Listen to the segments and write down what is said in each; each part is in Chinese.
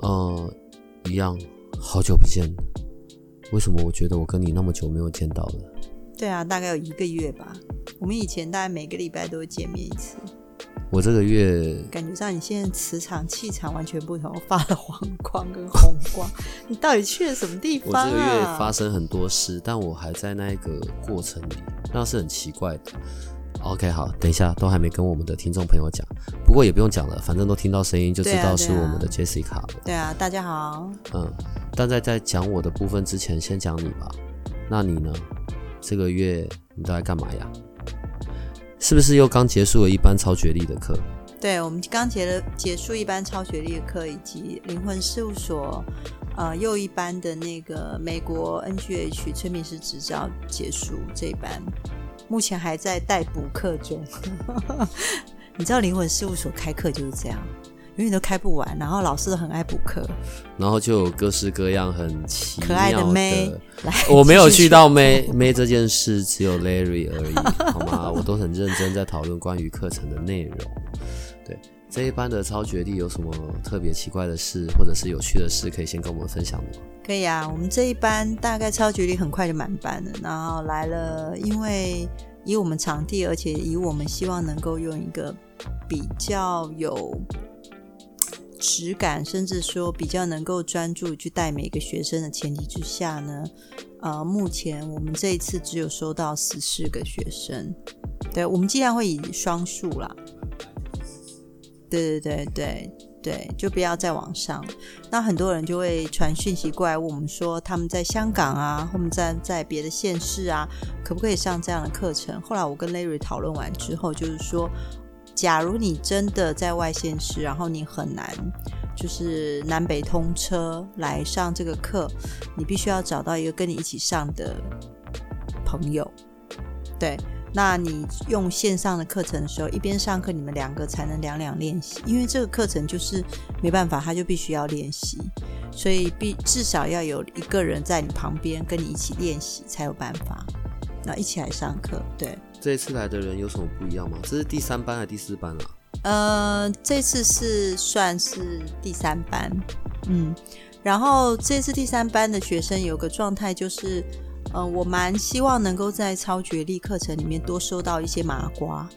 呃，一样，好久不见。为什么我觉得我跟你那么久没有见到了？对啊，大概有一个月吧。我们以前大概每个礼拜都会见面一次。我这个月感觉上你现在磁场气场完全不同，发了黄光跟红光。你到底去了什么地方啊？我这个月发生很多事，但我还在那个过程里，那是很奇怪的。OK，好，等一下，都还没跟我们的听众朋友讲，不过也不用讲了，反正都听到声音就知道是我们的 Jessica 了。对啊，大家好。嗯，但在在讲我的部分之前，先讲你吧。那你呢？这个月你都在干嘛呀？是不是又刚结束了一班超学历的课？对，我们刚结了结束一班超学历的课，以及灵魂事务所呃又一班的那个美国 NGH 催眠师执照结束这一班。目前还在待补课中，你知道灵魂事务所开课就是这样，永远都开不完，然后老师都很爱补课，然后就有各式各样很奇可爱的妹来。我没有去到妹妹这件事，只有 Larry 而已，好吗？我都很认真在讨论关于课程的内容。对这一班的超绝地有什么特别奇怪的事，或者是有趣的事，可以先跟我们分享的吗？可以啊，我们这一班大概超绝力很快就满班了，然后来了，因为以我们场地，而且以我们希望能够用一个比较有质感，甚至说比较能够专注去带每个学生的前提之下呢，呃，目前我们这一次只有收到十四个学生，对我们尽量会以双数啦，对对对对。对，就不要再往上。那很多人就会传讯息过来问我们说，他们在香港啊，或者在在别的县市啊，可不可以上这样的课程？后来我跟 Larry 讨论完之后，就是说，假如你真的在外县市，然后你很难就是南北通车来上这个课，你必须要找到一个跟你一起上的朋友，对。那你用线上的课程的时候，一边上课，你们两个才能两两练习，因为这个课程就是没办法，他就必须要练习，所以必至少要有一个人在你旁边跟你一起练习才有办法。那一起来上课，对。这一次来的人有什么不一样吗？这是第三班还是第四班啊？呃，这次是算是第三班，嗯，然后这次第三班的学生有个状态就是。嗯，我蛮希望能够在超觉力课程里面多收到一些麻瓜，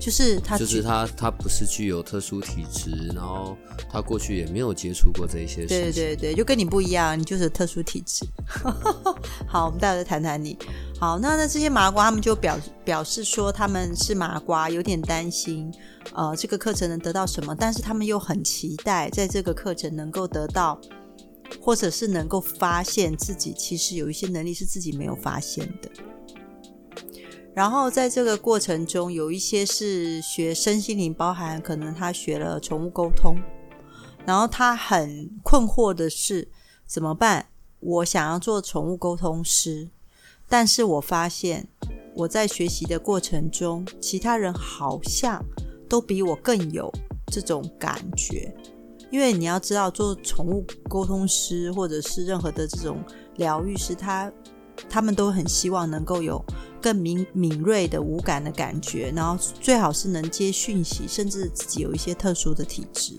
就是他，就是他，他不是具有特殊体质，然后他过去也没有接触过这一些事情，对对对，就跟你不一样，你就是特殊体质。好，我们待会再谈谈你。好，那那这些麻瓜他们就表表示说他们是麻瓜，有点担心，呃，这个课程能得到什么，但是他们又很期待在这个课程能够得到。或者是能够发现自己其实有一些能力是自己没有发现的，然后在这个过程中，有一些是学身心灵，包含可能他学了宠物沟通，然后他很困惑的是怎么办？我想要做宠物沟通师，但是我发现我在学习的过程中，其他人好像都比我更有这种感觉。因为你要知道，做宠物沟通师或者是任何的这种疗愈师，他他们都很希望能够有更敏敏锐的无感的感觉，然后最好是能接讯息，甚至自己有一些特殊的体质。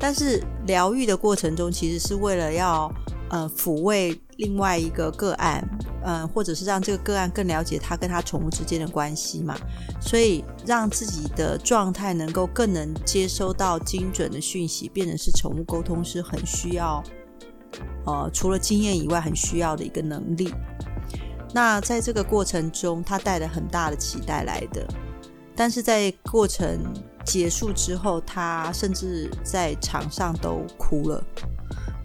但是疗愈的过程中，其实是为了要。呃，抚慰另外一个个案，嗯，或者是让这个个案更了解他跟他宠物之间的关系嘛，所以让自己的状态能够更能接收到精准的讯息，变成是宠物沟通是很需要，呃，除了经验以外，很需要的一个能力。那在这个过程中，他带了很大的期待来的，但是在过程结束之后，他甚至在场上都哭了。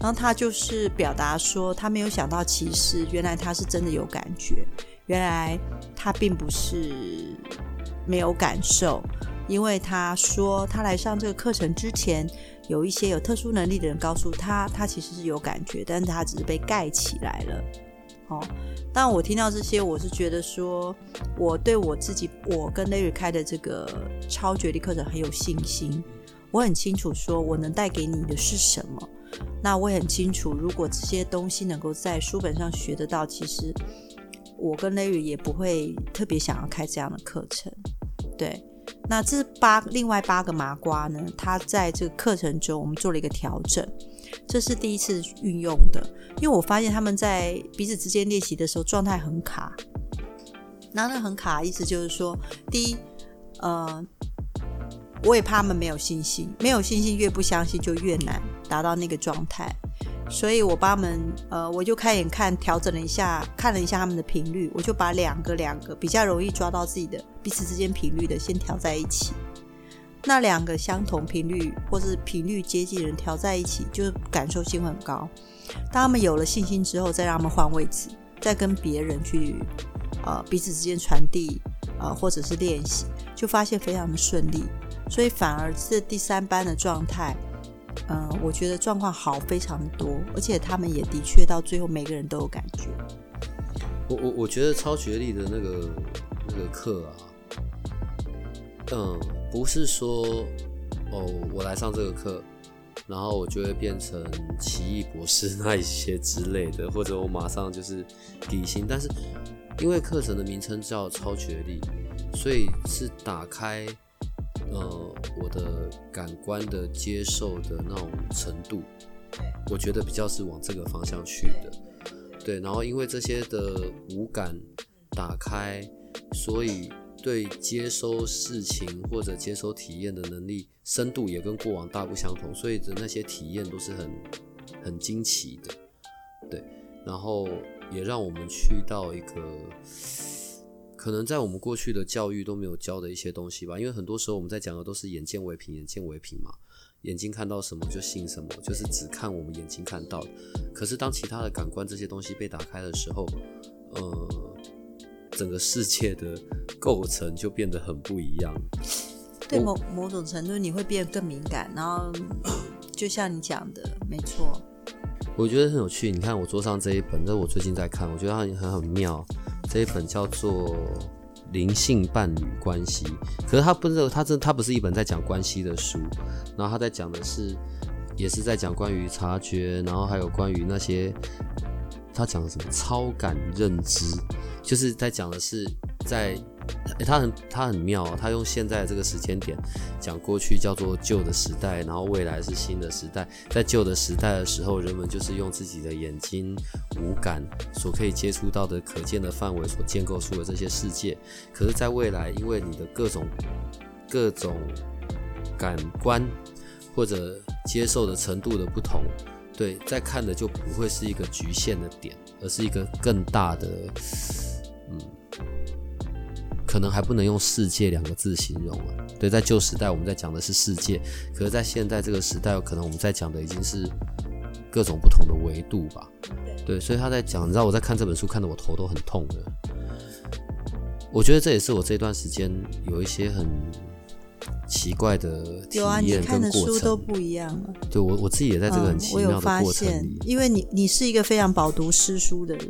然后他就是表达说，他没有想到，其实原来他是真的有感觉，原来他并不是没有感受，因为他说他来上这个课程之前，有一些有特殊能力的人告诉他，他其实是有感觉，但是他只是被盖起来了。哦，但我听到这些，我是觉得说，我对我自己，我跟 Larry 开的这个超觉力课程很有信心。我很清楚说我能带给你的是什么，那我也很清楚，如果这些东西能够在书本上学得到，其实我跟 Larry 也不会特别想要开这样的课程。对，那这八另外八个麻瓜呢，他在这个课程中，我们做了一个调整。这是第一次运用的，因为我发现他们在彼此之间练习的时候状态很卡。然后那很卡，意思就是说，第一，呃，我也怕他们没有信心，没有信心越不相信就越难达到那个状态。所以我帮他们，呃，我就开眼看调整了一下，看了一下他们的频率，我就把两个两个比较容易抓到自己的彼此之间频率的先调在一起。那两个相同频率或是频率接近人调在一起，就是感受性很高。当他们有了信心之后，再让他们换位置，再跟别人去呃彼此之间传递呃或者是练习，就发现非常的顺利。所以反而是第三班的状态，嗯，我觉得状况好非常多，而且他们也的确到最后每个人都有感觉。我我我觉得超学历的那个那个课啊，嗯。不是说哦，我来上这个课，然后我就会变成奇异博士那一些之类的，或者我马上就是底薪。但是因为课程的名称叫超觉力，所以是打开呃我的感官的接受的那种程度，我觉得比较是往这个方向去的。对，然后因为这些的五感打开，所以。对接收事情或者接收体验的能力深度也跟过往大不相同，所以的那些体验都是很很惊奇的，对，然后也让我们去到一个可能在我们过去的教育都没有教的一些东西吧，因为很多时候我们在讲的都是眼见为凭，眼见为凭嘛，眼睛看到什么就信什么，就是只看我们眼睛看到的。可是当其他的感官这些东西被打开的时候，呃。整个世界的构成就变得很不一样。对某某种程度，你会变得更敏感。然后，就像你讲的，没错。我觉得很有趣。你看我桌上这一本，这是我最近在看，我觉得它很很妙。这一本叫做《灵性伴侣关系》，可是他不是，他这他不是一本在讲关系的书。然后他在讲的是，也是在讲关于察觉，然后还有关于那些。他讲的什么超感认知，就是在讲的是在，他很他很妙，他用现在这个时间点讲过去叫做旧的时代，然后未来是新的时代。在旧的时代的时候，人们就是用自己的眼睛五感所可以接触到的可见的范围所建构出的这些世界。可是，在未来，因为你的各种各种感官或者接受的程度的不同。对，在看的就不会是一个局限的点，而是一个更大的，可能还不能用世界两个字形容啊。对，在旧时代我们在讲的是世界，可是，在现在这个时代，可能我们在讲的已经是各种不同的维度吧。对，所以他在讲，你知道我在看这本书，看得我头都很痛的。我觉得这也是我这段时间有一些很。奇怪的体验跟过程都不一样了。对我我自己也在这个很奇妙的过程里，因为你你是一个非常饱读诗书的人，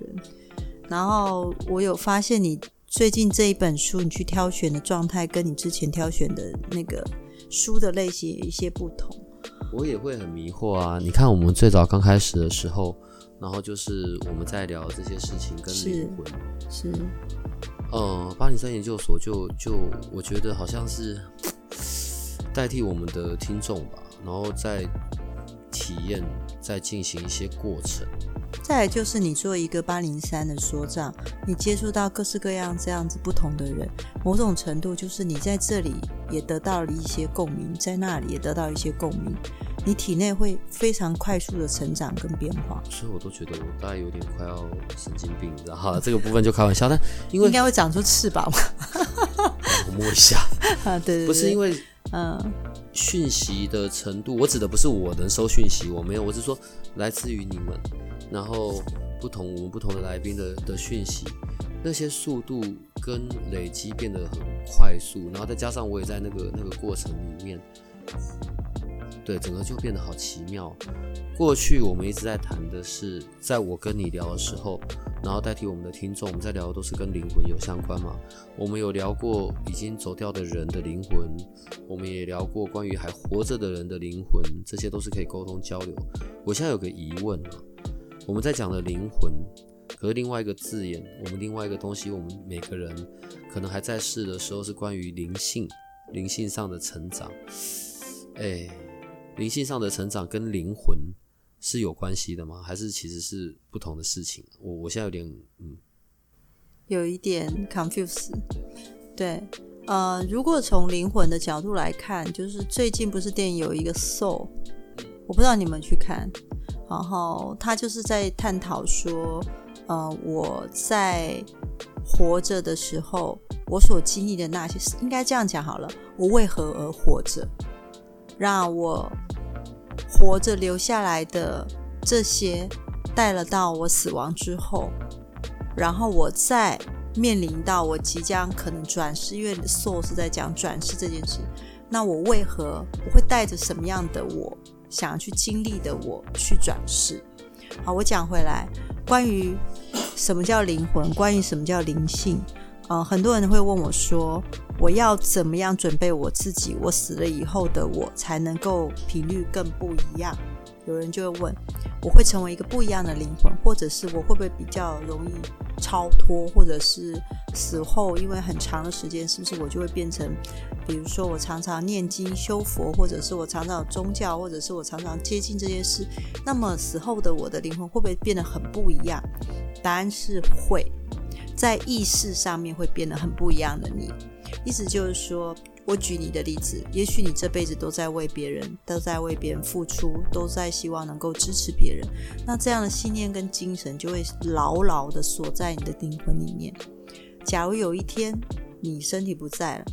然后我有发现你最近这一本书你去挑选的状态，跟你之前挑选的那个书的类型有一些不同。我也会很迷惑啊！你看我们最早刚开始的时候，然后就是我们在聊这些事情跟灵魂是，呃，八零三研究所就就我觉得好像是。代替我们的听众吧，然后再体验，再进行一些过程。再来就是你做一个八零三的说账，你接触到各式各样这样子不同的人，某种程度就是你在这里也得到了一些共鸣，在那里也得到一些共鸣，你体内会非常快速的成长跟变化。所以我都觉得我大概有点快要神经病，然后？这个部分就开玩笑，但因为应该会长出翅膀吧？我摸一下 啊，对对，不是因为。嗯，讯息的程度，我指的不是我能收讯息，我没有，我是说来自于你们，然后不同我们不同的来宾的的讯息，那些速度跟累积变得很快速，然后再加上我也在那个那个过程里面，对，整个就变得好奇妙。过去我们一直在谈的是，在我跟你聊的时候，然后代替我们的听众，我们在聊的都是跟灵魂有相关嘛。我们有聊过已经走掉的人的灵魂，我们也聊过关于还活着的人的灵魂，这些都是可以沟通交流。我现在有个疑问啊，我们在讲的灵魂，可是另外一个字眼，我们另外一个东西，我们每个人可能还在世的时候是关于灵性、灵性上的成长。哎，灵性上的成长跟灵魂。是有关系的吗？还是其实是不同的事情？我我现在有点嗯，有一点 confuse。对，呃，如果从灵魂的角度来看，就是最近不是电影有一个 Soul，我不知道你们去看，然后他就是在探讨说，呃，我在活着的时候，我所经历的那些，应该这样讲好了，我为何而活着？让我。活着留下来的这些，带了到我死亡之后，然后我再面临到我即将可能转世，因为 soul 是在讲转世这件事。那我为何我会带着什么样的我想要去经历的我去转世？好，我讲回来，关于什么叫灵魂，关于什么叫灵性。呃，很多人会问我说：“我要怎么样准备我自己？我死了以后的我才能够频率更不一样？”有人就会问：“我会成为一个不一样的灵魂，或者是我会不会比较容易超脱？或者是死后因为很长的时间，是不是我就会变成，比如说我常常念经修佛，或者是我常常有宗教，或者是我常常接近这些事？那么死后的我的灵魂会不会变得很不一样？答案是会。”在意识上面会变得很不一样的你，意思就是说，我举你的例子，也许你这辈子都在为别人，都在为别人付出，都在希望能够支持别人，那这样的信念跟精神就会牢牢的锁在你的灵魂里面。假如有一天你身体不在了，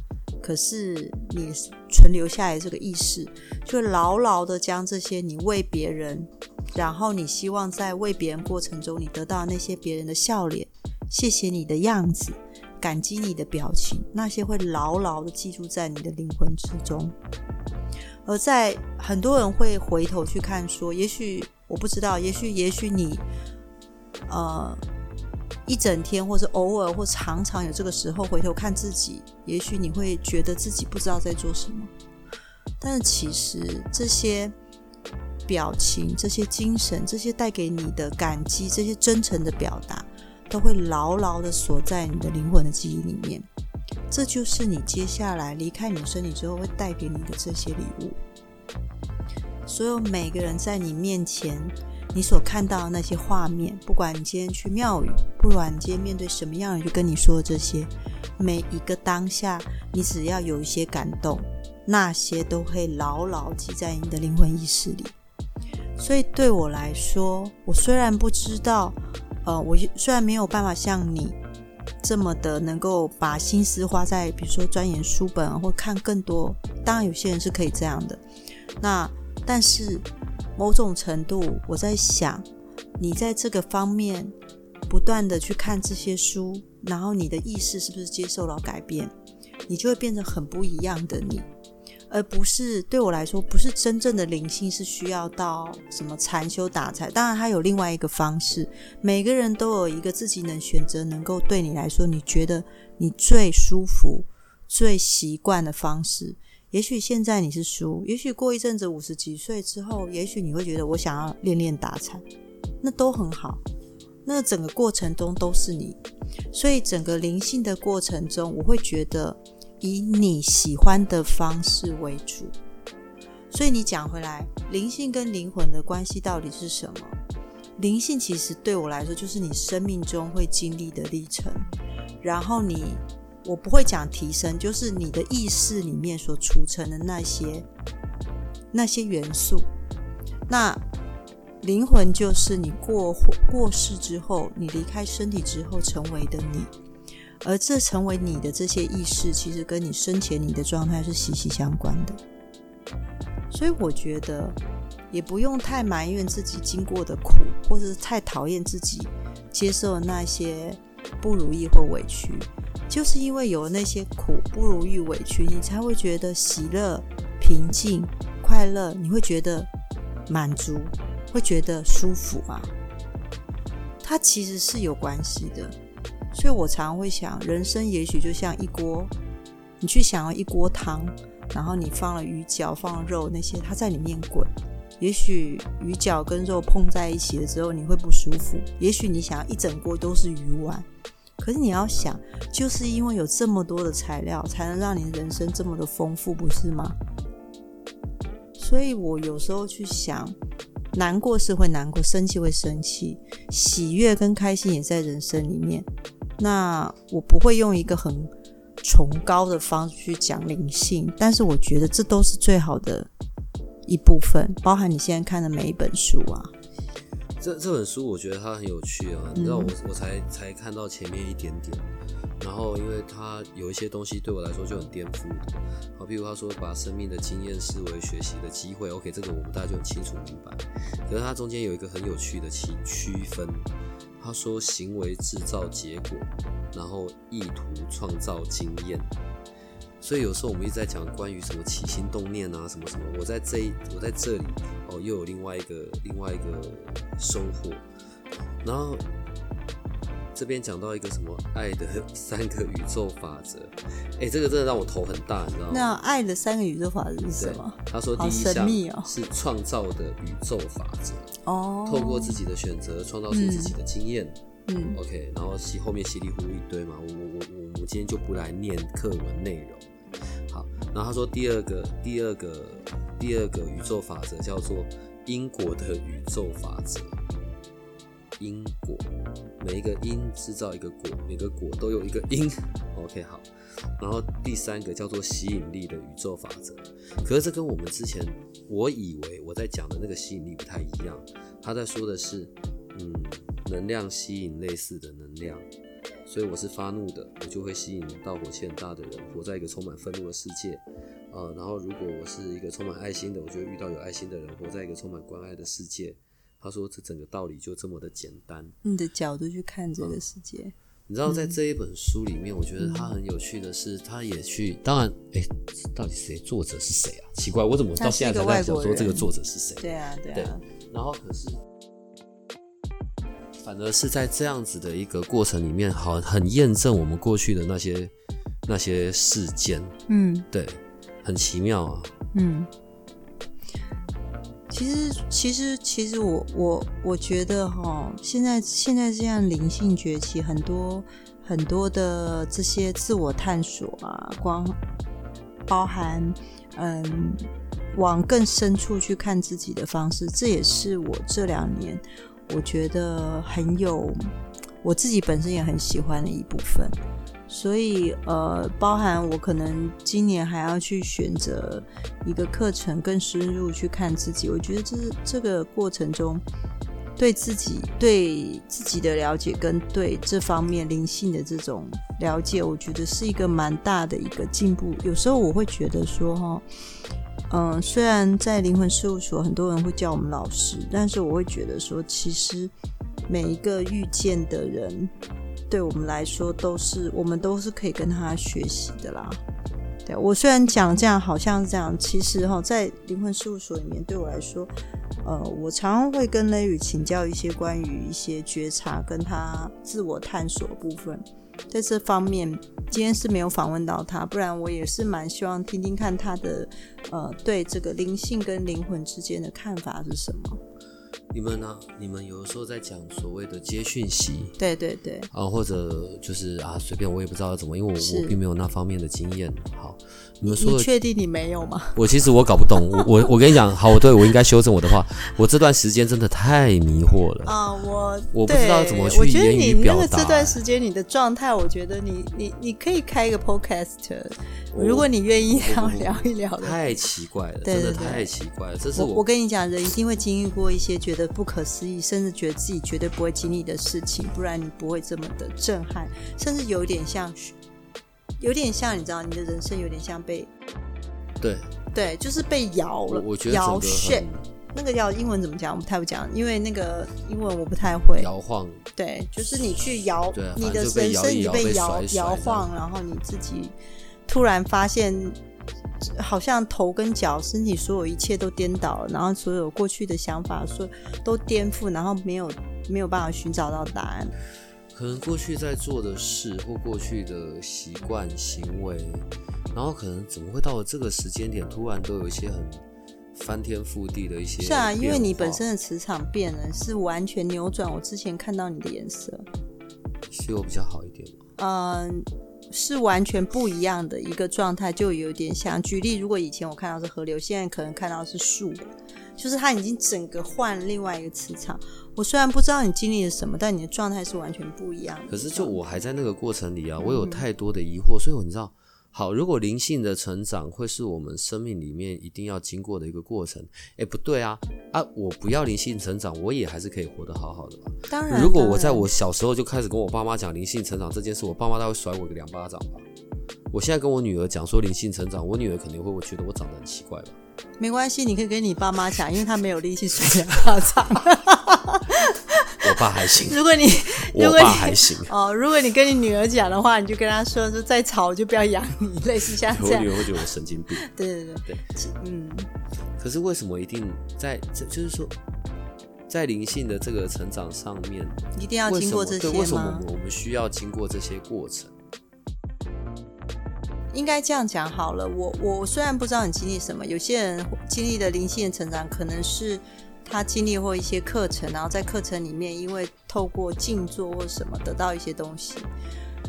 可是你存留下来这个意识，就牢牢的将这些你为别人，然后你希望在为别人过程中，你得到那些别人的笑脸。谢谢你的样子，感激你的表情，那些会牢牢的记住在你的灵魂之中。而在很多人会回头去看，说，也许我不知道，也许也许你，呃，一整天或者偶尔或常常有这个时候回头看自己，也许你会觉得自己不知道在做什么。但是其实这些表情、这些精神、这些带给你的感激、这些真诚的表达。都会牢牢的锁在你的灵魂的记忆里面，这就是你接下来离开你的身体之后会带给你的这些礼物。所有每个人在你面前，你所看到的那些画面，不管你今天去庙宇，不管你今天面对什么样的人，就跟你说这些，每一个当下，你只要有一些感动，那些都会牢牢记在你的灵魂意识里。所以对我来说，我虽然不知道。呃，我虽然没有办法像你这么的能够把心思花在，比如说钻研书本或看更多，当然有些人是可以这样的。那但是某种程度，我在想，你在这个方面不断的去看这些书，然后你的意识是不是接受了改变，你就会变成很不一样的你。而不是对我来说，不是真正的灵性是需要到什么禅修打禅。当然，它有另外一个方式。每个人都有一个自己能选择，能够对你来说，你觉得你最舒服、最习惯的方式。也许现在你是输，也许过一阵子五十几岁之后，也许你会觉得我想要练练打禅，那都很好。那整个过程中都是你，所以整个灵性的过程中，我会觉得。以你喜欢的方式为主，所以你讲回来，灵性跟灵魂的关系到底是什么？灵性其实对我来说，就是你生命中会经历的历程。然后你，我不会讲提升，就是你的意识里面所储存的那些那些元素。那灵魂就是你过过世之后，你离开身体之后成为的你。而这成为你的这些意识，其实跟你生前你的状态是息息相关的。所以我觉得，也不用太埋怨自己经过的苦，或者是太讨厌自己接受那些不如意或委屈，就是因为有那些苦、不如意、委屈，你才会觉得喜乐、平静、快乐，你会觉得满足，会觉得舒服啊。它其实是有关系的，所以我常会想，人生也许就像一锅，你去想要一锅汤，然后你放了鱼饺、放了肉那些，它在里面滚。也许鱼饺跟肉碰在一起了之后，你会不舒服；也许你想要一整锅都是鱼丸，可是你要想，就是因为有这么多的材料，才能让你人生这么的丰富，不是吗？所以我有时候去想。难过是会难过，生气会生气，喜悦跟开心也在人生里面。那我不会用一个很崇高的方式去讲灵性，但是我觉得这都是最好的一部分，包含你现在看的每一本书啊。这这本书我觉得它很有趣啊，你知道我我才才看到前面一点点。然后，因为它有一些东西对我来说就很颠覆的，好，比如他说把生命的经验视为学习的机会，OK，这个我们大家就很清楚明白。可是它中间有一个很有趣的区区分，他说行为制造结果，然后意图创造经验。所以有时候我们一直在讲关于什么起心动念啊，什么什么，我在这我在这里哦，又有另外一个另外一个收获，然后。这边讲到一个什么爱的三个宇宙法则，哎，这个真的让我头很大，你知道吗？那爱的三个宇宙法则是什么？他说第一项是创造的宇宙法则，哦，透过自己的选择创造出自己的经验，嗯，OK，然后稀后面稀里糊涂一堆嘛，我我我我我今天就不来念课文内容，好，然后他说第二个第二个第二个宇宙法则叫做因果的宇宙法则。因果，每一个因制造一个果，每个果都有一个因。OK，好。然后第三个叫做吸引力的宇宙法则，可是这跟我们之前我以为我在讲的那个吸引力不太一样。他在说的是，嗯，能量吸引类似的能量，所以我是发怒的，我就会吸引到火气很大的人，活在一个充满愤怒的世界。呃，然后如果我是一个充满爱心的，我就会遇到有爱心的人，活在一个充满关爱的世界。他说：“这整个道理就这么的简单。你的角度去看这个世界，你知道，在这一本书里面，我觉得他很有趣的是，他也去，当然，哎，到底谁作者是谁啊？奇怪，我怎么到现在才在想说这个作者是谁？对啊，对啊。然后可是，反而是在这样子的一个过程里面，好，很验证我们过去的那些那些事件。嗯，对，很奇妙啊。嗯。”其实，其实，其实，我我我觉得哈，现在现在这样灵性崛起，很多很多的这些自我探索啊，光包含嗯，往更深处去看自己的方式，这也是我这两年我觉得很有我自己本身也很喜欢的一部分。所以，呃，包含我可能今年还要去选择一个课程，更深入去看自己。我觉得这这个过程中对自己、对自己的了解，跟对这方面灵性的这种了解，我觉得是一个蛮大的一个进步。有时候我会觉得说，哈，嗯，虽然在灵魂事务所很多人会叫我们老师，但是我会觉得说，其实每一个遇见的人。对我们来说，都是我们都是可以跟他学习的啦。对我虽然讲这样，好像是这样，其实哈，在灵魂事务所里面，对我来说，呃，我常常会跟雷雨请教一些关于一些觉察跟他自我探索部分。在这方面，今天是没有访问到他，不然我也是蛮希望听听看他的，呃，对这个灵性跟灵魂之间的看法是什么。你们呢？你们有的时候在讲所谓的接讯息，对对对，啊，或者就是啊，随便我也不知道怎么，因为我我并没有那方面的经验。好，你们说，你确定你没有吗？我其实我搞不懂，我我我跟你讲，好，我对我应该修正我的话，我这段时间真的太迷惑了啊！我我不知道怎么去言语表达。这段时间你的状态，我觉得你你你可以开一个 podcast。如果你愿意要聊一聊的，太奇怪了，真的太奇怪了。这是我我跟你讲，人一定会经历过一些觉得不可思议，甚至觉得自己绝对不会经历的事情，不然你不会这么的震撼，甚至有点像，有点像，你知道，你的人生有点像被，对。对，就是被摇了，我觉得摇那个叫英文怎么讲？我不太会讲，因为那个英文我不太会。摇晃，对，就是你去摇你的人生，摇一摇被摇摇晃，然后你自己突然发现，好像头跟脚、身体所有一切都颠倒了，然后所有过去的想法说都颠覆，然后没有没有办法寻找到答案。可能过去在做的事或过去的习惯行为，然后可能怎么会到了这个时间点，突然都有一些很翻天覆地的一些是啊，因为你本身的磁场变了，是完全扭转我之前看到你的颜色。是我比较好一点嘛？嗯，是完全不一样的一个状态，就有点像。举例，如果以前我看到是河流，现在可能看到是树，就是它已经整个换另外一个磁场。我虽然不知道你经历了什么，但你的状态是完全不一样的。可是就我还在那个过程里啊，我嗯有太多的疑惑，所以我你知道，好，如果灵性的成长会是我们生命里面一定要经过的一个过程，哎，不对啊啊！我不要灵性成长，我也还是可以活得好好的嘛。当然，如果我在我小时候就开始跟我爸妈讲灵性成长这件事，我爸妈他会甩我一个两巴掌吧。我现在跟我女儿讲说灵性成长，我女儿肯定会觉得我长得很奇怪吧。没关系，你可以跟你爸妈讲，因为他没有力气甩两巴掌。我爸还行，如果你如我果你爸还行，哦，如果你跟你女儿讲的话，你就跟她说说再吵我就不要养你，类似像这样我女。儿会觉得我神经病。对对对对，嗯，可是为什么一定在这就是说，在灵性的这个成长上面，一定要经过这些吗为什么吗？我们需要经过这些过程？应该这样讲好了。我我虽然不知道你经历什么，有些人经历的灵性的成长，可能是他经历过一些课程，然后在课程里面，因为透过静坐或什么得到一些东西，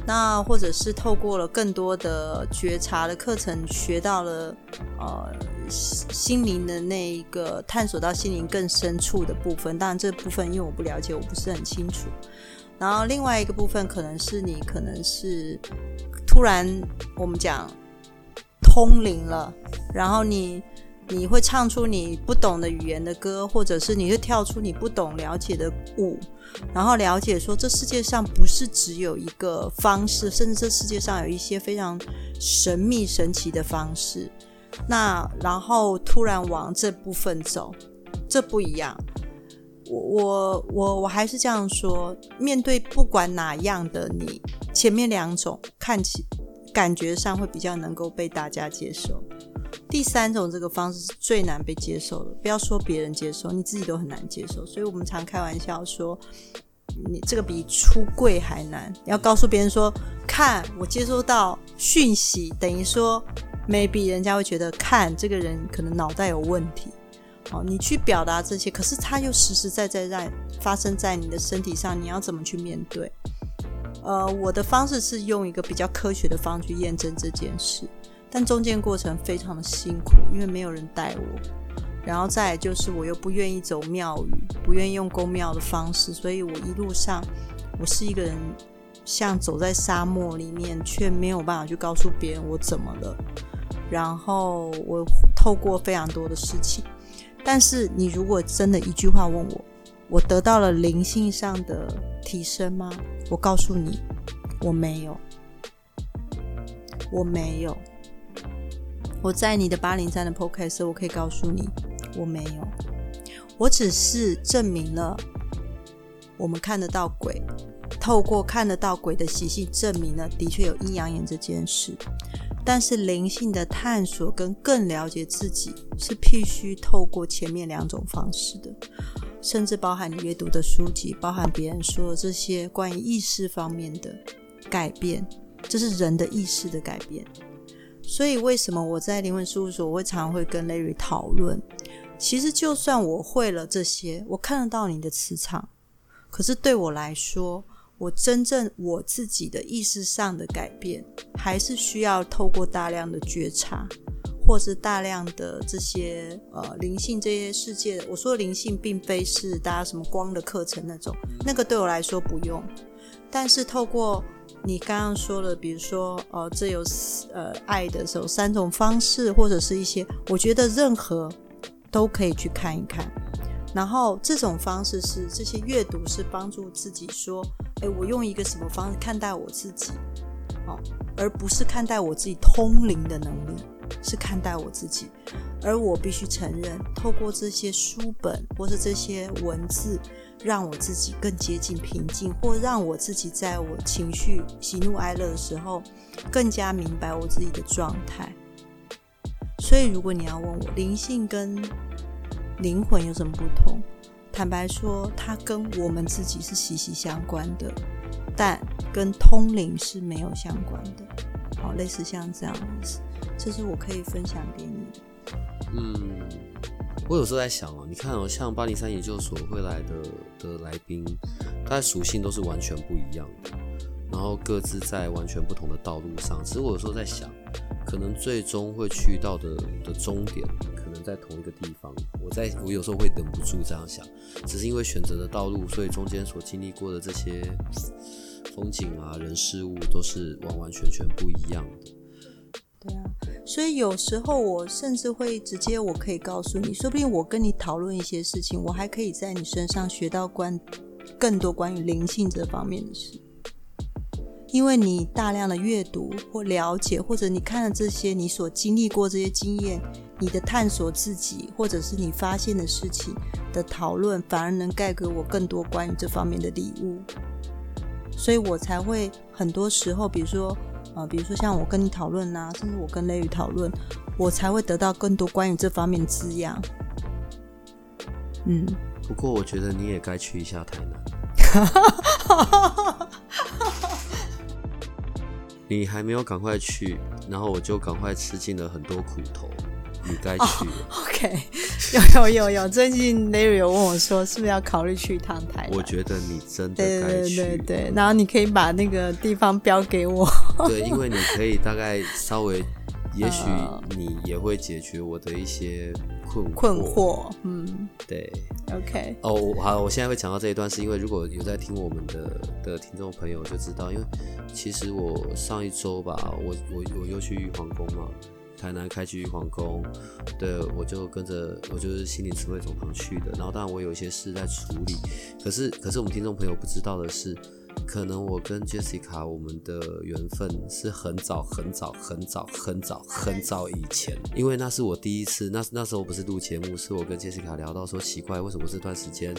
那或者是透过了更多的觉察的课程，学到了呃心灵的那一个探索到心灵更深处的部分。当然这部分因为我不了解，我不是很清楚。然后另外一个部分可能是你可能是突然我们讲通灵了，然后你你会唱出你不懂的语言的歌，或者是你会跳出你不懂了解的舞，然后了解说这世界上不是只有一个方式，甚至这世界上有一些非常神秘神奇的方式。那然后突然往这部分走，这不一样。我我我我还是这样说，面对不管哪样的你，前面两种看起感觉上会比较能够被大家接受，第三种这个方式是最难被接受的。不要说别人接受，你自己都很难接受。所以我们常开玩笑说，你这个比出柜还难。要告诉别人说，看我接收到讯息，等于说 maybe 人家会觉得看这个人可能脑袋有问题。哦，你去表达这些，可是它又实实在在在发生在你的身体上，你要怎么去面对？呃，我的方式是用一个比较科学的方式去验证这件事，但中间过程非常的辛苦，因为没有人带我。然后再就是我又不愿意走庙宇，不愿意用公庙的方式，所以我一路上我是一个人，像走在沙漠里面，却没有办法去告诉别人我怎么了。然后我透过非常多的事情。但是你如果真的一句话问我，我得到了灵性上的提升吗？我告诉你，我没有，我没有。我在你的八零三的 podcast，我可以告诉你，我没有。我只是证明了我们看得到鬼，透过看得到鬼的习性，证明了的确有阴阳眼这件事。但是灵性的探索跟更了解自己是必须透过前面两种方式的，甚至包含你阅读的书籍，包含别人说的这些关于意识方面的改变，这是人的意识的改变。所以为什么我在灵魂事务所，我会常常会跟 Larry 讨论？其实就算我会了这些，我看得到你的磁场，可是对我来说，我真正我自己的意识上的改变，还是需要透过大量的觉察，或是大量的这些呃灵性这些世界。我说灵性，并非是大家什么光的课程那种，那个对我来说不用。但是透过你刚刚说的，比如说呃，这有呃爱的时候三种方式，或者是一些，我觉得任何都可以去看一看。然后这种方式是这些阅读是帮助自己说，哎，我用一个什么方式看待我自己，哦，而不是看待我自己通灵的能力。是看待我自己，而我必须承认，透过这些书本或是这些文字，让我自己更接近平静，或让我自己在我情绪喜怒哀乐的时候，更加明白我自己的状态。所以，如果你要问我灵性跟灵魂有什么不同，坦白说，它跟我们自己是息息相关的，但跟通灵是没有相关的。好，类似像这样的意思，这是我可以分享给你的。嗯，我有时候在想哦，你看哦，像八零三研究所会来的的来宾，他的属性都是完全不一样的，然后各自在完全不同的道路上。其实我有时候在想，可能最终会去到的的终点，可能在同一个地方。我在我有时候会忍不住这样想，只是因为选择的道路，所以中间所经历过的这些风景啊、人事物，都是完完全全不一样的。对啊，所以有时候我甚至会直接，我可以告诉你，说不定我跟你讨论一些事情，我还可以在你身上学到关更多关于灵性这方面的事，因为你大量的阅读或了解，或者你看了这些，你所经历过这些经验，你的探索自己，或者是你发现的事情的讨论，反而能带给我更多关于这方面的礼物，所以我才会很多时候，比如说。啊，比如说像我跟你讨论呐，甚至我跟雷雨讨论，我才会得到更多关于这方面的滋养。嗯，不过我觉得你也该去一下台南。你还没有赶快去，然后我就赶快吃尽了很多苦头。你该去。OK，有有有有，最近 Larry 有问我说，是不是要考虑去一趟台我觉得你真的该去。对对对，然后你可以把那个地方标给我。对，因为你可以大概稍微，也许你也会解决我的一些困困惑。嗯，对。OK。哦，好，我现在会讲到这一段，是因为如果有在听我们的的听众朋友就知道，因为其实我上一周吧，我我我又去玉皇宫嘛。台南开去玉皇宫，对我就跟着我就是心灵慈惠总堂去的。然后当然我有一些事在处理，可是可是我们听众朋友不知道的是，可能我跟 Jessica 我们的缘分是很早很早很早很早很早以前，因为那是我第一次，那那时候不是录节目，是我跟 Jessica 聊到说奇怪，为什么这段时间。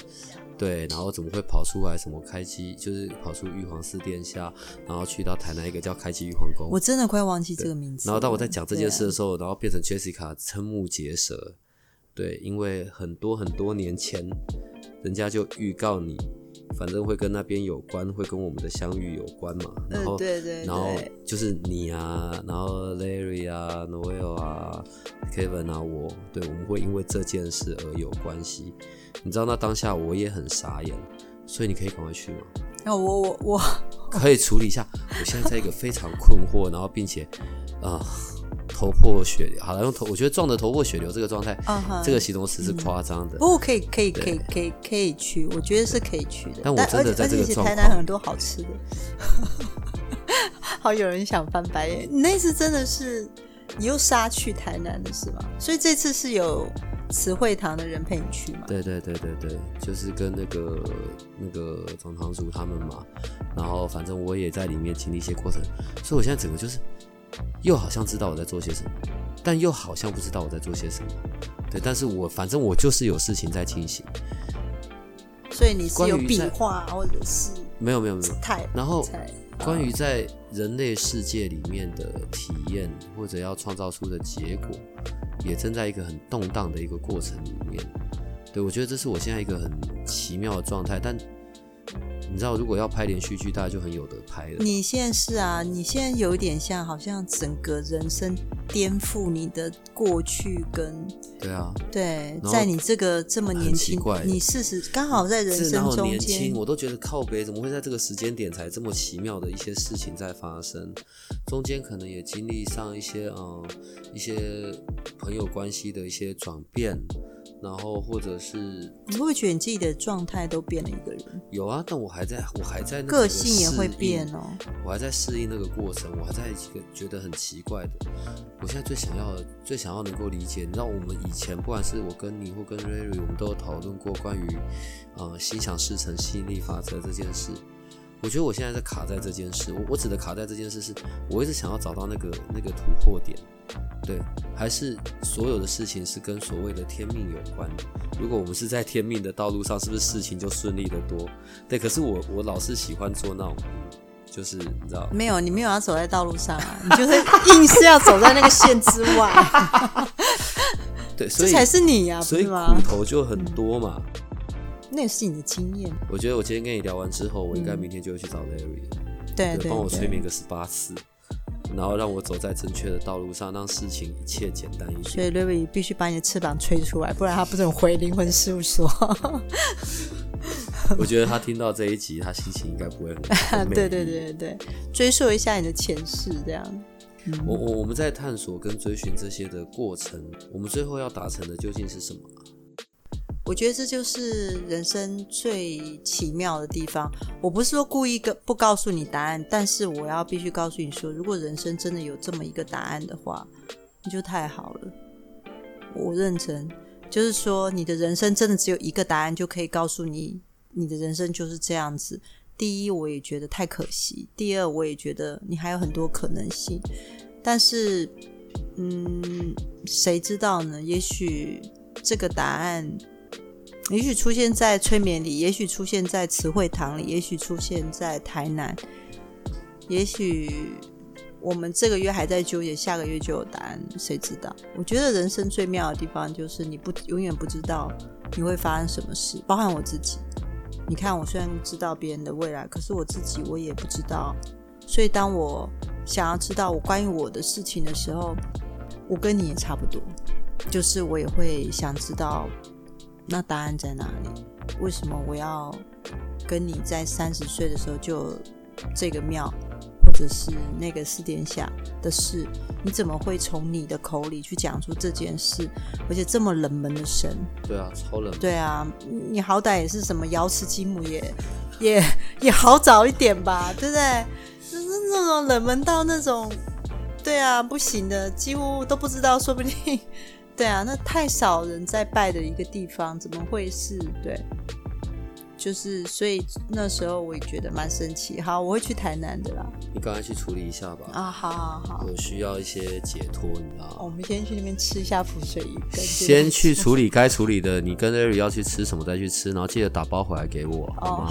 对，然后怎么会跑出来什么开机，就是跑出玉皇寺殿下，然后去到台南一个叫开机玉皇宫。我真的快忘记这个名字。然后当我在讲这件事的时候，然后变成 Jessica 瞠目结舌。对，因为很多很多年前，人家就预告你，反正会跟那边有关，会跟我们的相遇有关嘛。然后对对，然后就是你啊，然后 Larry 啊，Noel 啊，Kevin 啊，我，对，我们会因为这件事而有关系。你知道那当下我也很傻眼，所以你可以赶快去吗？那我我我可以处理一下。我现在在一个非常困惑，然后并且啊头破血流。好了，用头，我觉得撞的头破血流这个状态，这个形容词是夸张的。不过可以可以可以可以可以去，我觉得是可以去的。但我真的在这个状态，台南很多好吃的，好有人想翻白眼。你那次真的是你又杀去台南的是吗？所以这次是有。慈惠堂的人陪你去吗？对对对对对，就是跟那个那个总堂主他们嘛，然后反正我也在里面经历一些过程，所以我现在整个就是又好像知道我在做些什么，但又好像不知道我在做些什么。对，但是我反正我就是有事情在进行。所以你是有笔画或者是没有没有没有太然后关于在人类世界里面的体验或者要创造出的结果。也正在一个很动荡的一个过程里面，对我觉得这是我现在一个很奇妙的状态。但你知道，如果要拍连续剧，大家就很有得拍了。你现在是啊，你现在有一点像，好像整个人生颠覆你的过去跟对啊，对，在你这个这么年轻，你四十刚好在人生中间，我都觉得靠北怎么会在这个时间点才这么奇妙的一些事情在发生？中间可能也经历上一些嗯一些朋友关系的一些转变。然后，或者是你会不会觉得你自己的状态都变了一个人？有啊，但我还在，我还在个性也会变哦。我还在适应那个过程，我还在一个觉得很奇怪的。我现在最想要的，最想要能够理解，你知道，我们以前不管是我跟你或跟瑞瑞，我们都有讨论过关于呃心想事成、吸引力法则这件事。我觉得我现在在卡在这件事，我我指的卡在这件事是，我一直想要找到那个那个突破点，对，还是所有的事情是跟所谓的天命有关。如果我们是在天命的道路上，是不是事情就顺利的多？对，可是我我老是喜欢做那种，就是你知道，没有，你没有要走在道路上啊，你就是硬是要走在那个线之外。对，所以这才是你呀、所以不是吗苦？头就很多嘛。那也是你的经验。我觉得我今天跟你聊完之后，我应该明天就会去找 Larry 了。对对帮我催。眠个十八次，然后让我走在正确的道路上，让事情一切简单一些所以点。Larry 必须把你的翅膀吹出来，不然他不准回灵魂事务所。我觉得他听到这一集，他心情应该不会很 很美对对对对对，追溯一下你的前世，这样。我我我们在探索跟追寻这些的过程，我们最后要达成的究竟是什么？我觉得这就是人生最奇妙的地方。我不是说故意跟不告诉你答案，但是我要必须告诉你说，如果人生真的有这么一个答案的话，那就太好了。我认真，就是说你的人生真的只有一个答案，就可以告诉你你的人生就是这样子。第一，我也觉得太可惜；第二，我也觉得你还有很多可能性。但是，嗯，谁知道呢？也许这个答案也许出现在催眠里，也许出现在词汇堂里，也许出现在台南，也许我们这个月还在纠结，下个月就有答案，谁知道？我觉得人生最妙的地方就是你不永远不知道你会发生什么事，包含我自己。你看，我虽然知道别人的未来，可是我自己我也不知道。所以，当我想要知道我关于我的事情的时候，我跟你也差不多，就是我也会想知道那答案在哪里？为什么我要跟你在三十岁的时候就这个庙，或者是那个四殿下的事？你怎么会从你的口里去讲出这件事？而且这么冷门的神？对啊，超冷。对啊，你你好歹也是什么瑶池金母也 也也好找一点吧，对不对？就是那种冷门到那种，对啊，不行的，几乎都不知道，说不定，对啊，那太少人在拜的一个地方，怎么会是对？就是，所以那时候我也觉得蛮神奇。好，我会去台南的啦。你赶快去处理一下吧。啊，好好好，我需要一些解脱，你知道吗？我们先去那边吃一下浮水鱼，先去处理该处理的，你跟 Larry 要去吃什么再去吃，然后记得打包回来给我，哦，好吗？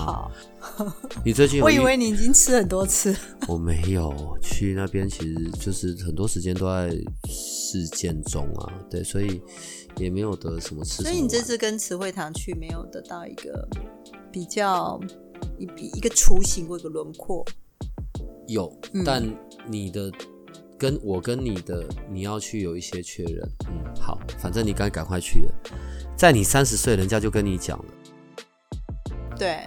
好，你最近有我以为你已经吃很多次。我没有去那边，其实就是很多时间都在事件中啊，对，所以也没有得什么吃。所以你这次跟词汇堂去，没有得到一个比较一一个雏形或一个轮廓。有，嗯但你的跟我跟你的你要去有一些确认。嗯，好，反正你该赶快去了，在你三十岁，人家就跟你讲了。对，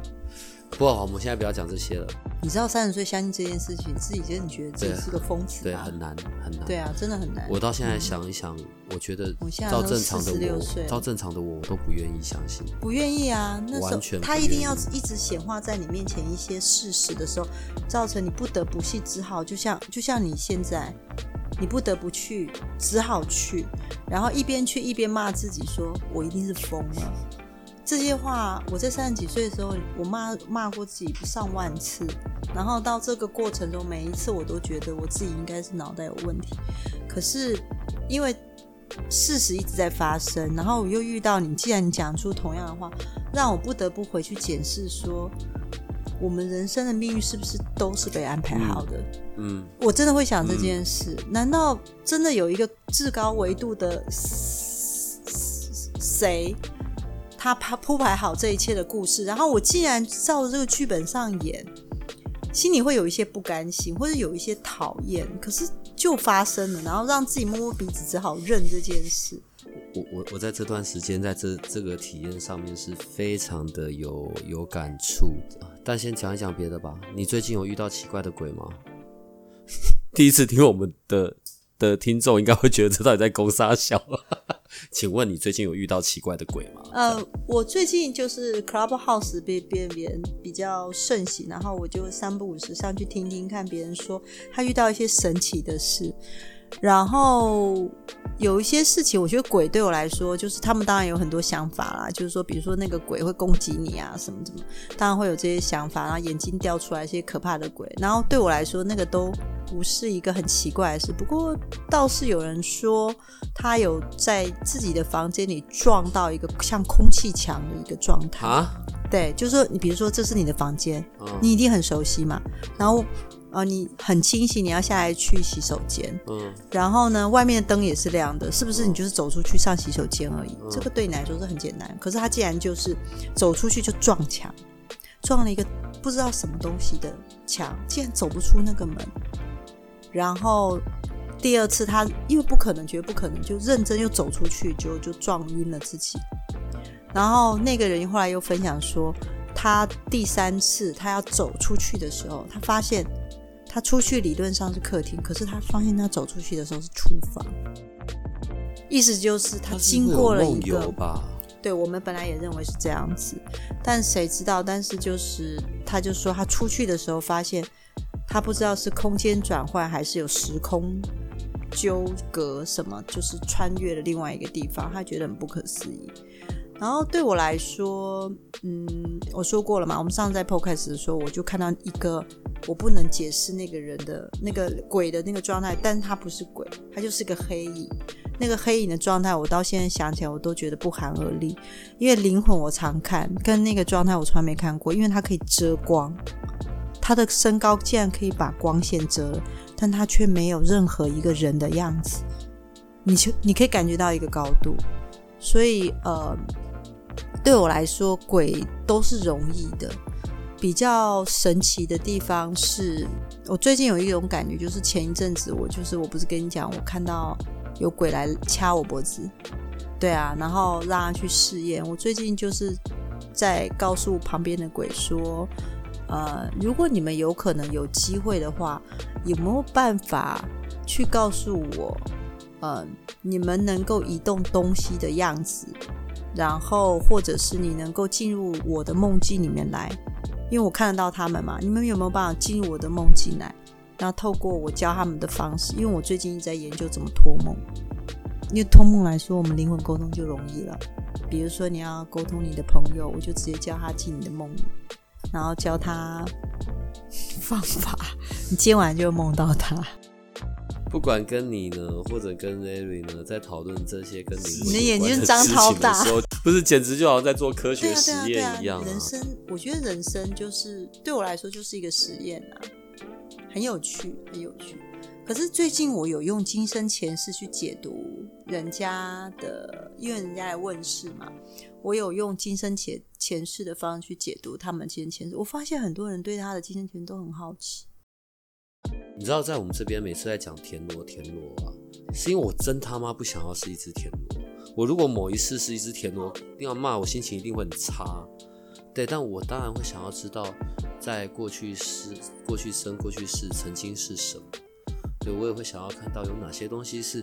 不我们现在不要讲这些了，你知道三十岁相信这件事情，自己真的觉得自己是个疯子对，啊。很难很难。对啊，真的很难。我到现在想一想，我觉得照正常的46岁我，了照正常的我，我都不愿意相信。不愿意啊，那时候完全他一定要一直显化在你面前一些事实的时候，造成你不得不去，只好就像就像你现在，你不得不去，只好去，然后一边去一边骂自己说：“我一定是疯了。”这些话我在三十几岁的时候，我骂骂过自己上万次，然后到这个过程中，每一次我都觉得我自己应该是脑袋有问题，可是因为事实一直在发生，然后我又遇到你，既然你讲出同样的话，让我不得不回去检视说，我们人生的命运是不是都是被安排好的？嗯，我真的会想这件事，难道真的有一个至高维度的谁，他铺铺排好这一切的故事，然后我既然照着这个剧本上演，心里会有一些不甘心，或者有一些讨厌，可是就发生了，然后让自己摸摸鼻子，只好认这件事。我我我在这段时间在这这个体验上面是非常的有有感触的。但先讲一讲别的吧。你最近有遇到奇怪的鬼吗？第一次听我们的的听众应该会觉得这到底在攻杀小。请问你最近有遇到奇怪的鬼吗？呃，我最近就是 Clubhouse 被变别人比较盛行，然后我就三不五时上去听听看别人说他遇到一些神奇的事，然后有一些事情，我觉得鬼对我来说，就是他们当然有很多想法啦，就是说，比如说那个鬼会攻击你啊，什么什么，当然会有这些想法，然后眼睛掉出来一些可怕的鬼，然后对我来说，那个都不是一个很奇怪的事。不过倒是有人说，他有在自己的房间里撞到一个像空气墙的一个状态。啊，对，就是说，你比如说这是你的房间，嗯你一定很熟悉嘛，然后呃你很清醒，你要下来去洗手间，嗯然后呢，外面的灯也是亮的，是不是？你就是走出去上洗手间而已，嗯这个对你来说是很简单。可是他既然就是走出去就撞墙，撞了一个不知道什么东西的墙，竟然走不出那个门。然后第二次他因为不可能，绝对不可能，就认真又走出去，就就撞晕了自己。然后那个人后来又分享说，他第三次他要走出去的时候，他发现他出去理论上是客厅，可是他发现他走出去的时候是厨房，意思就是他经过了一个吧？对我们本来也认为是这样子，但谁知道？但是就是他就说他出去的时候发现，他不知道是空间转换还是有时空纠葛什么，就是穿越了另外一个地方，他觉得很不可思议。然后对我来说，嗯，我说过了嘛，我们上次在 podcast 的时候，我就看到一个我不能解释那个人的那个鬼的那个状态，但他不是鬼，他就是个黑影。那个黑影的状态，我到现在想起来，我都觉得不寒而栗。因为灵魂我常看，跟那个状态我从来没看过，因为它可以遮光，他的身高竟然可以把光线遮了，但他却没有任何一个人的样子，你就你可以感觉到一个高度，所以呃，对我来说，鬼都是容易的。比较神奇的地方是，我最近有一种感觉，就是前一阵子我就是我不是跟你讲，我看到有鬼来掐我脖子，对啊，然后让他去试验。我最近就是在告诉旁边的鬼说，呃，如果你们有可能有机会的话，有没有办法去告诉我，呃，你们能够移动东西的样子，然后或者是你能够进入我的梦境里面来，因为我看得到他们嘛，你们有没有办法进入我的梦境来？然后透过我教他们的方式，因为我最近一直在研究怎么托梦。因为托梦来说，我们灵魂沟通就容易了。比如说你要沟通你的朋友，我就直接叫他进你的梦里，然后教他方法，你今晚就梦到他。不管跟你呢，或者跟 Larry 呢，在讨论这些跟灵魂你的眼睛有关张事超大情的时候，不是简直就好像在做科学实验一样，人生，我觉得人生就是对我来说就是一个实验啊，很有趣，很有趣。可是最近我有用今生前世去解读人家的，因为人家来问世嘛，我有用今生前前世的方式去解读他们今生前世。我发现很多人对他的今生前世都很好奇。你知道，在我们这边每次在讲田螺，田螺啊，是因为我真他妈不想要是一只田螺。我如果某一次是一只田螺，一定要骂我，心情一定会很差。对，但我当然会想要知道，在过去世、过去生、过去世曾经是什么。对我也会想要看到有哪些东西是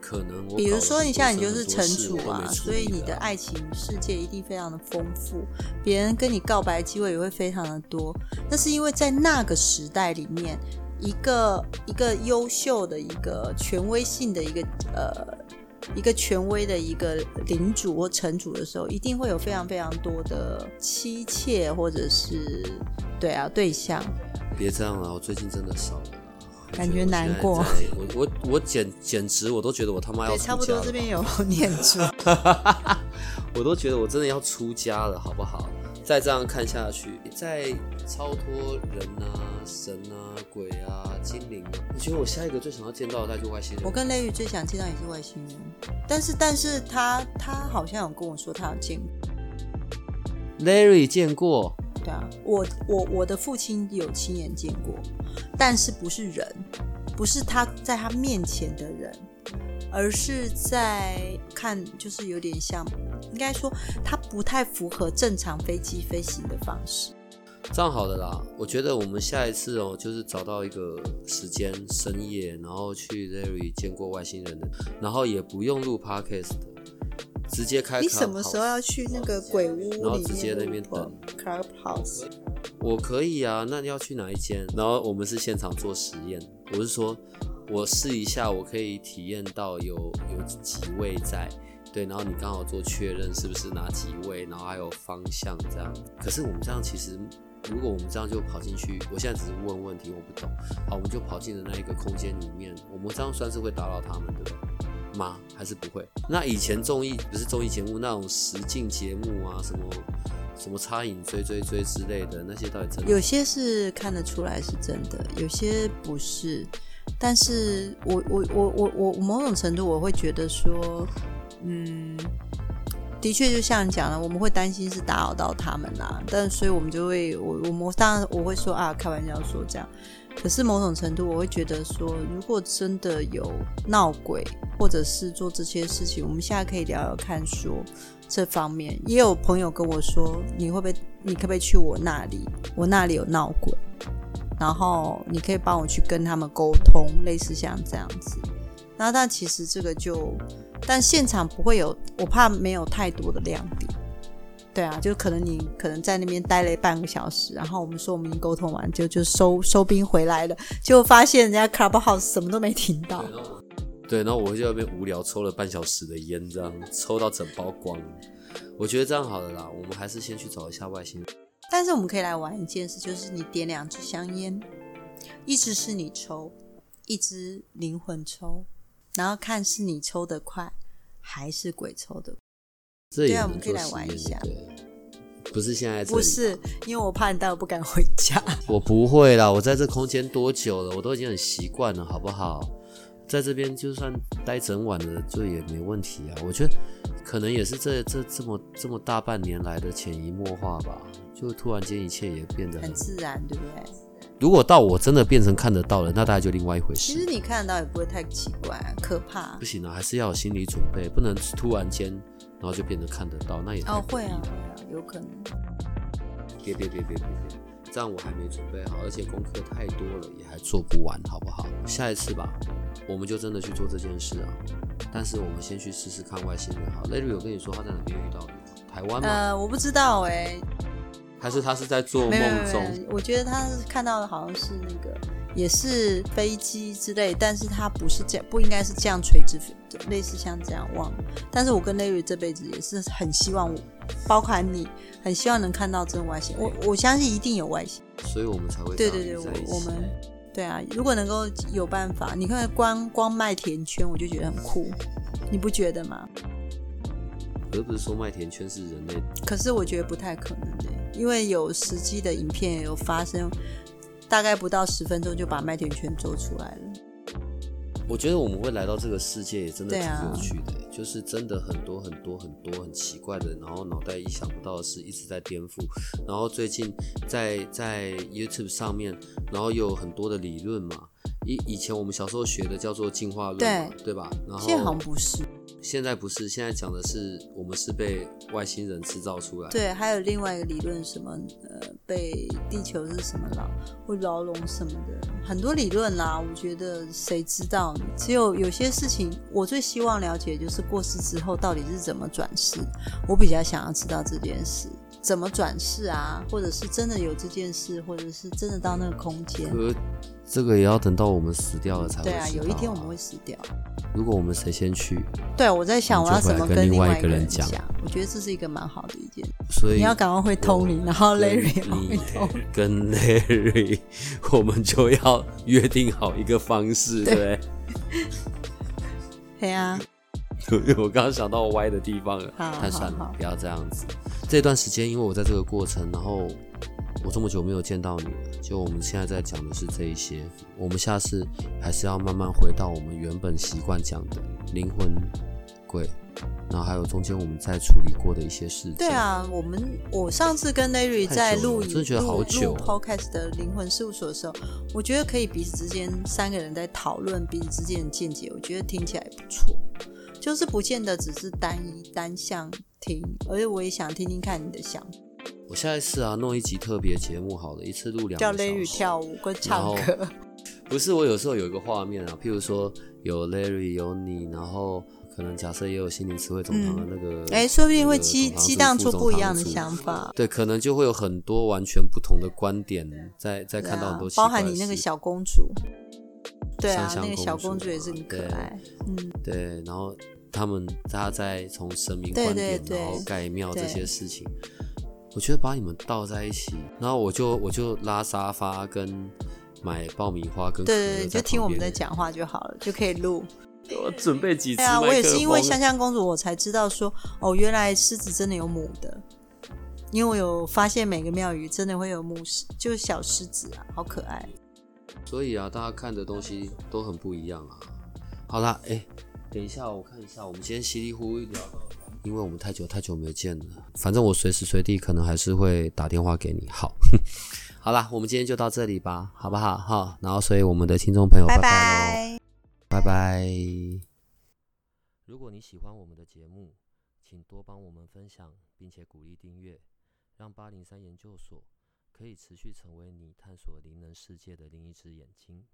可能。比如说，你像你就是我城主啊，所以你的爱情世界一定非常的丰富，别人跟你告白机会也会非常的多。那是因为在那个时代里面，一个一个优秀的一个权威性的一个呃一个权威的一个领主或城主的时候，一定会有非常非常多的妻妾或者是对啊对象。别这样了，我最近真的少了。感觉难过在我我我简简直我都觉得我他妈要差不多这边有念珠。我都觉得我真的要出家了，好不好？再这样看下去，再超脱人啊、神啊、鬼啊、精灵啊，我觉得我下一个最想要见到的，那就是外星人。我跟雷雨最想见到也是外星人，但是但是他他好像有跟我说他有见过，Larry 见过，对啊，我我我的父亲有亲眼见过，但是不是人，不是他在他面前的人，而是在看，就是有点像，应该说他不太符合正常飞机飞行的方式。这样好的啦。我觉得我们下一次哦，就是找到一个时间深夜，然后去 Larry 见过外星人的，然后也不用录 Podcast 的，直接开。你什么时候要去那个鬼屋然后直接那面边等 Clubhouse？我可以啊，那你要去哪一间？然后我们是现场做实验，我是说我试一下，我可以体验到有有几位在，对，然后你刚好做确认是不是哪几位，然后还有方向这样。可是我们这样其实，如果我们这样就跑进去，我现在只是问问题，我不懂，好，我们就跑进了那一个空间里面，我们这样算是会打扰他们，对不对？吗？还是不会？那以前综艺不是综艺节目那种实境节目啊，什么什么插影追追追之类的，那些到底真？有些是看得出来是真的，有些不是。但是我我我我我某种程度我会觉得说，嗯，的确就像你讲的，我们会担心是打扰到他们啦。但所以我们就会我我们当然我会说啊，开玩笑说这样。可是某种程度，我会觉得说，如果真的有闹鬼，或者是做这些事情，我们现在可以聊聊看，说这方面也有朋友跟我说，你会不会，你可不可以去我那里？我那里有闹鬼，然后你可以帮我去跟他们沟通，类似像这样子。那但其实这个就，但现场不会有，我怕没有太多的亮点。对啊，就可能你可能在那边待了半个小时，然后我们说我们已经沟通完，就就收收兵回来了，就发现人家 Clubhouse 什么都没听到。对，然后我就在那边无聊抽了半小时的烟，这样抽到整包光。我觉得这样好了啦，我们还是先去找一下外星人。但是我们可以来玩一件事，就是你点两支香烟，一支是你抽，一支灵魂抽，然后看是你抽的快还是鬼抽的。对啊，我们可以来玩一下。不是现在，不是，因为我怕你待会不敢回家。我不会啦，我在这空间多久了，我都已经很习惯了，好不好？在这边就算待整晚了，就也没问题啊。我觉得可能也是这这这么这么大半年来的潜移默化吧，就突然间一切也变得很自然，对不对？如果到我真的变成看得到了，那大概就另外一回事。其实你看得到也不会太奇怪，可怕。不行啊，还是要有心理准备，不能突然间。然后就变得看得到，那也哦会啊会啊，有可能。别别别别别别，这样我还没准备好，而且功课太多了，也还做不完，好不好？下一次吧，我们就真的去做这件事啊。但是我们先去试试看外星人。好，Larry 有跟你说他在哪边遇到你？台湾吗？呃，我不知道哎。还是他是在做梦中？我觉得他是看到的好像是那个。也是飞机之类，但是他不是这样，不应该是这样垂直，类似像这样望。但是我跟 Larry 这辈子也是很希望，包含你，很希望能看到真外星。我我相信一定有外星，所以我们才会对对对，我们对啊，如果能够有办法，你看光光卖甜圈，我就觉得很酷，你不觉得吗？而不是说麦田圈是人类，可是我觉得不太可能的，因为有实际的影片有发生。大概不到十分钟就把麦田圈做出来了。我觉得我们会来到这个世界也真的挺有趣的，就是真的很多很多很多很奇怪的，然后脑袋意想不到的事一直在颠覆。然后最近在在 YouTube 上面，然后有很多的理论嘛。以以前我们小时候学的叫做进化论，对对吧？然后现在好像不是。现在不是，现在讲的是我们是被外星人制造出来。对，还有另外一个理论，什么呃，被地球是什么牢会牢笼什么的，很多理论啦。我觉得谁知道？只有有些事情，我最希望了解就是过世之后到底是怎么转世。我比较想要知道这件事怎么转世啊，或者是真的有这件事，或者是真的到那个空间。这个也要等到我们死掉了才会。对啊，有一天我们会死掉。如果我们谁先去？对，我在想我要怎么跟另外一个人讲。我觉得这是一个蛮好的一件。所以你要赶快会通灵，然后 Larry 会通。跟 Larry，我们就要约定好一个方式，对？对 啊。我刚刚想到歪的地方了，太算了，不要这样子。这段时间，因为我在这个过程，然后。我这么久没有见到你了，就我们现在在讲的是这一些。我们下次还是要慢慢回到我们原本习惯讲的灵魂、鬼，然后还有中间我们在处理过的一些事情。对啊，我们我上次跟 Larry 在录真的觉得好久。Podcast 的灵魂事务所的时候，我觉得可以彼此之间三个人在讨论彼此之间的见解，我觉得听起来不错。就是不见得只是单一单向听，而且我也想听听看你的想法。我下一次啊，弄一集特别节目好了，一次录两叫 Larry 跳舞跟唱歌。不是，我有时候有一个画面啊，譬如说有 Larry 有你，然后可能假设也有心灵词汇总堂的那个，哎，说不定会激激荡出不一样的想法。对，可能就会有很多完全不同的观点，在在看到很多，包含你那个小公主。对啊那个小公公主也是很可对爱。嗯，对，然后他们他在从神明对观点，然后盖庙这些事情，我觉得把你们倒在一起，然后我就我就拉沙发跟买爆米花跟对对对，就听我们旁边在讲话就好了，就可以录。我准备几次对啊，我也是因为香香公主，我才知道说，哦，原来狮子真的有母的。因为我有发现每个庙宇真的会有母狮，就是小狮子啊，好可爱。所以啊，大家看的东西都很不一样啊。好啦，哎、等一下，我看一下，我们今天稀里糊涂聊到，因为我们太久太久没见了，反正我随时随地可能还是会打电话给你。好，好啦，我们今天就到这里吧，好不好？好，然后所以我们的听众朋友，拜拜拜喽。拜。拜拜。如果你喜欢我们的节目，请多帮我们分享，并且鼓励订阅，让八零三研究所可以持续成为你探索灵能世界的另一只眼睛。